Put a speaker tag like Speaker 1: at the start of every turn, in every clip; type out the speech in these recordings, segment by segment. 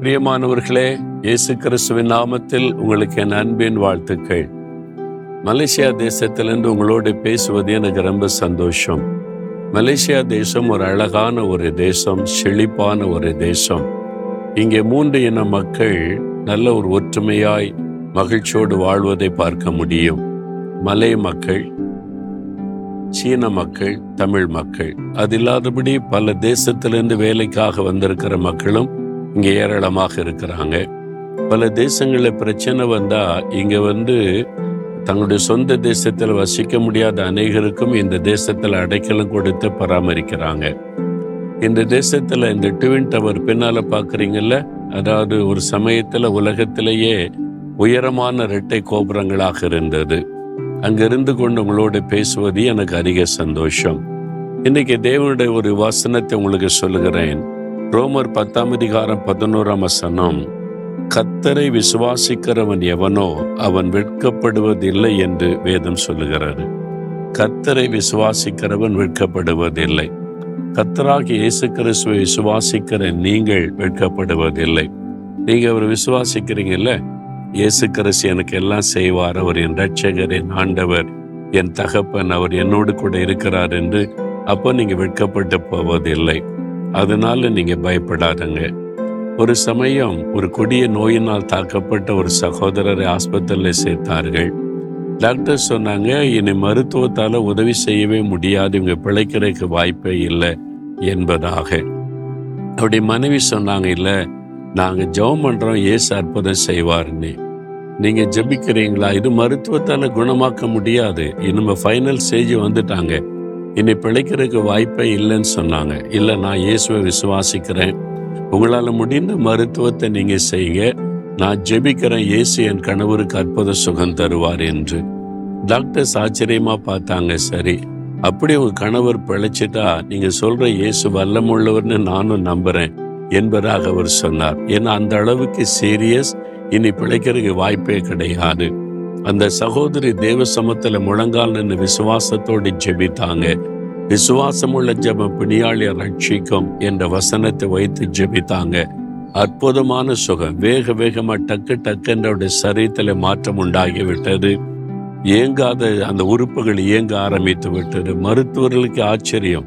Speaker 1: பிரியமானவர்களே இயேசு கிறிஸ்துவின் நாமத்தில் உங்களுக்கு என் அன்பின் வாழ்த்துக்கள். மலேசியா தேசத்திலிருந்து உங்களோடு பேசுவது எனக்கு ரொம்ப சந்தோஷம். மலேசியா தேசம் ஒரு அழகான ஒரு தேசம் செழிப்பான ஒரு தேசம். இங்கே மூன்று இன மக்கள் நல்ல ஒரு ஒற்றுமையாய் மகிழ்ச்சியோடு வாழ்வதை பார்க்க முடியும். மலை மக்கள் சீன மக்கள் தமிழ் மக்கள். அது இல்லாதபடி பல தேசத்திலிருந்து வேலைக்காக வந்திருக்கிற மக்களும் இங்கே ஏராளமாக இருக்கிறாங்க. பல தேசங்களில் பிரச்சனை வந்தால் இங்கே வந்து தங்களுடைய சொந்த தேசத்தில் வசிக்க முடியாத அநேகருக்கும் இந்த தேசத்தில் அடைக்கலம் கொடுத்து பராமரிக்கிறாங்க. இந்த தேசத்தில் இந்த ட்வின் டவர் பின்னால் பாக்குறீங்கல்ல அதாவது ஒரு சமயத்தில் உலகத்திலேயே உயரமான இரட்டை கோபுரங்களாக இருந்தது. அங்கிருந்து கொண்டு உங்களோட பேசுவது எனக்கு அதிக சந்தோஷம். இன்னைக்கு தேவனுடைய ஒரு வசனத்தை உங்களுக்கு சொல்லுகிறேன். ரோமர் பத்தாம் அதிகாரம் பதினோராம் வசனம். கத்தரை விசுவாசிக்கிறவன் எவனோ அவன் வெட்கப்படுவதில்லை என்று வேதம் சொல்லுகிறது. கத்தரை விசுவாசிக்கிறவன் வெட்கப்படுவதில்லை. கத்தராகி இயேசு கிறிஸ்துவை விசுவாசிக்கிற நீங்கள் வெட்கப்படுவதில்லை. நீங்கள் அவர் விசுவாசிக்கிறீங்கல்ல? இயேசு கிறிஸ்து எனக்கு எல்லாம் செய்வார். அவர் என் ரட்சகர் என் ஆண்டவர் என் தகப்பன் அவர் என்னோடு கூட இருக்கிறார் என்று அப்போ நீங்கள் வெட்கப்பட்டு போவதில்லை. அதனால நீங்க பயப்படாதங்க. ஒரு சமயம் ஒரு கொடிய நோயினால் தாக்கப்பட்ட ஒரு சகோதரரை ஆஸ்பத்திரியில் சேர்த்தார்கள். டாக்டர் சொன்னாங்க இனி மருத்துவத்தால உதவி செய்யவே முடியாது இவங்க பிழைக்கிறதுக்கு வாய்ப்பே இல்லை என்பதாக. அப்படி மனைவி சொன்னாங்க இல்ல நாங்க ஜெபம் பண்றோம் ஏசு அற்புதம் செய்வார்னு நீங்க ஜெபிக்கிறீங்களா? இது மருத்துவத்தால குணமாக்க முடியாது. இனிமே ஃபைனல் ஸ்டேஜ் வந்துட்டாங்க. என்னை பிழைக்கிறதுக்கு வாய்ப்பே இல்லைன்னு சொன்னாங்க. இல்லை நான் இயேசுவை விசுவாசிக்கிறேன். உங்களால் முடிந்த மருத்துவத்தை நீங்கள் செய்யுங்க. நான் ஜெபிக்கிறேன் இயேசு என் கணவருக்கு அற்புத சுகம் தருவார் என்று. டாக்டர்ஸ் ஆச்சரியமாக பார்த்தாங்க சரி. அப்படி உங்கள் கணவர் பிழைச்சிட்டா நீங்கள் சொல்கிற இயேசு வல்லமுள்ளவர்னு நானும் நம்புகிறேன் என்பதாக அவர் சொன்னார். ஏன்னா அந்த அளவுக்கு சீரியஸ் இனி பிழைக்கிறதுக்கு வாய்ப்பே கிடையாது. அந்த சகோதரி தேவ சமத்துல முழங்கால் நின்று விசுவாசத்தோடு ஜெபித்தாங்க. விசுவாசமுள்ள ஜெபம் பிணியாளிய ரட்சிக்கும் என்ற வசனத்தை வைத்து ஜெபித்தாங்க. அற்புதமான சுகம். வேக வேகமா டக்கு டக்குன்ற சரீரத்துல மாற்றம் உண்டாகி விட்டது. இயங்காத அந்த உறுப்புகள் இயங்க ஆரம்பித்து விட்டது. மருத்துவர்களுக்கு ஆச்சரியம்.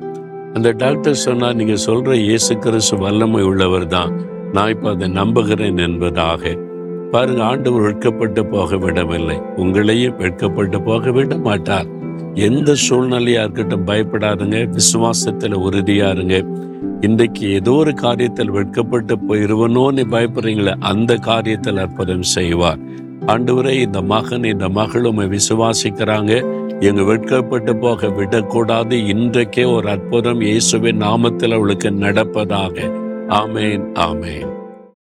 Speaker 1: அந்த டாக்டர் சொன்னா நீங்க சொல்ற இயேசு கிறிஸ்து வல்லமை உள்ளவர் தான். நான் இப்ப அதை நம்புகிறேன் என்பதாக. பாருங்க ஆண்டவர் வெட்கப்பட்டு போக விடவில்லை. உங்களையும் வெட்கப்பட்டு போக விட மாட்டார். எந்த சூழ்நிலையா இருக்கட்டும் பயப்படாதுங்க. விசுவாசத்துல உறுதியா இருங்க. இன்றைக்கு ஏதோ ஒரு காரியத்தில் வெட்கப்பட்டு போயிருவனோன்னு பயப்படுறீங்களே அந்த காரியத்தில் அற்புதம் செய்வார். ஆண்டவரே இந்த மகன் இந்த மகளும் விசுவாசிக்கிறாங்க. எங்க வெட்கப்பட்டு போக விடக்கூடாது. இன்றைக்கே ஒரு அற்புதம் இயேசுவின் நாமத்தில் அவளுக்கு நடப்பதாக. ஆமேன் ஆமேன்.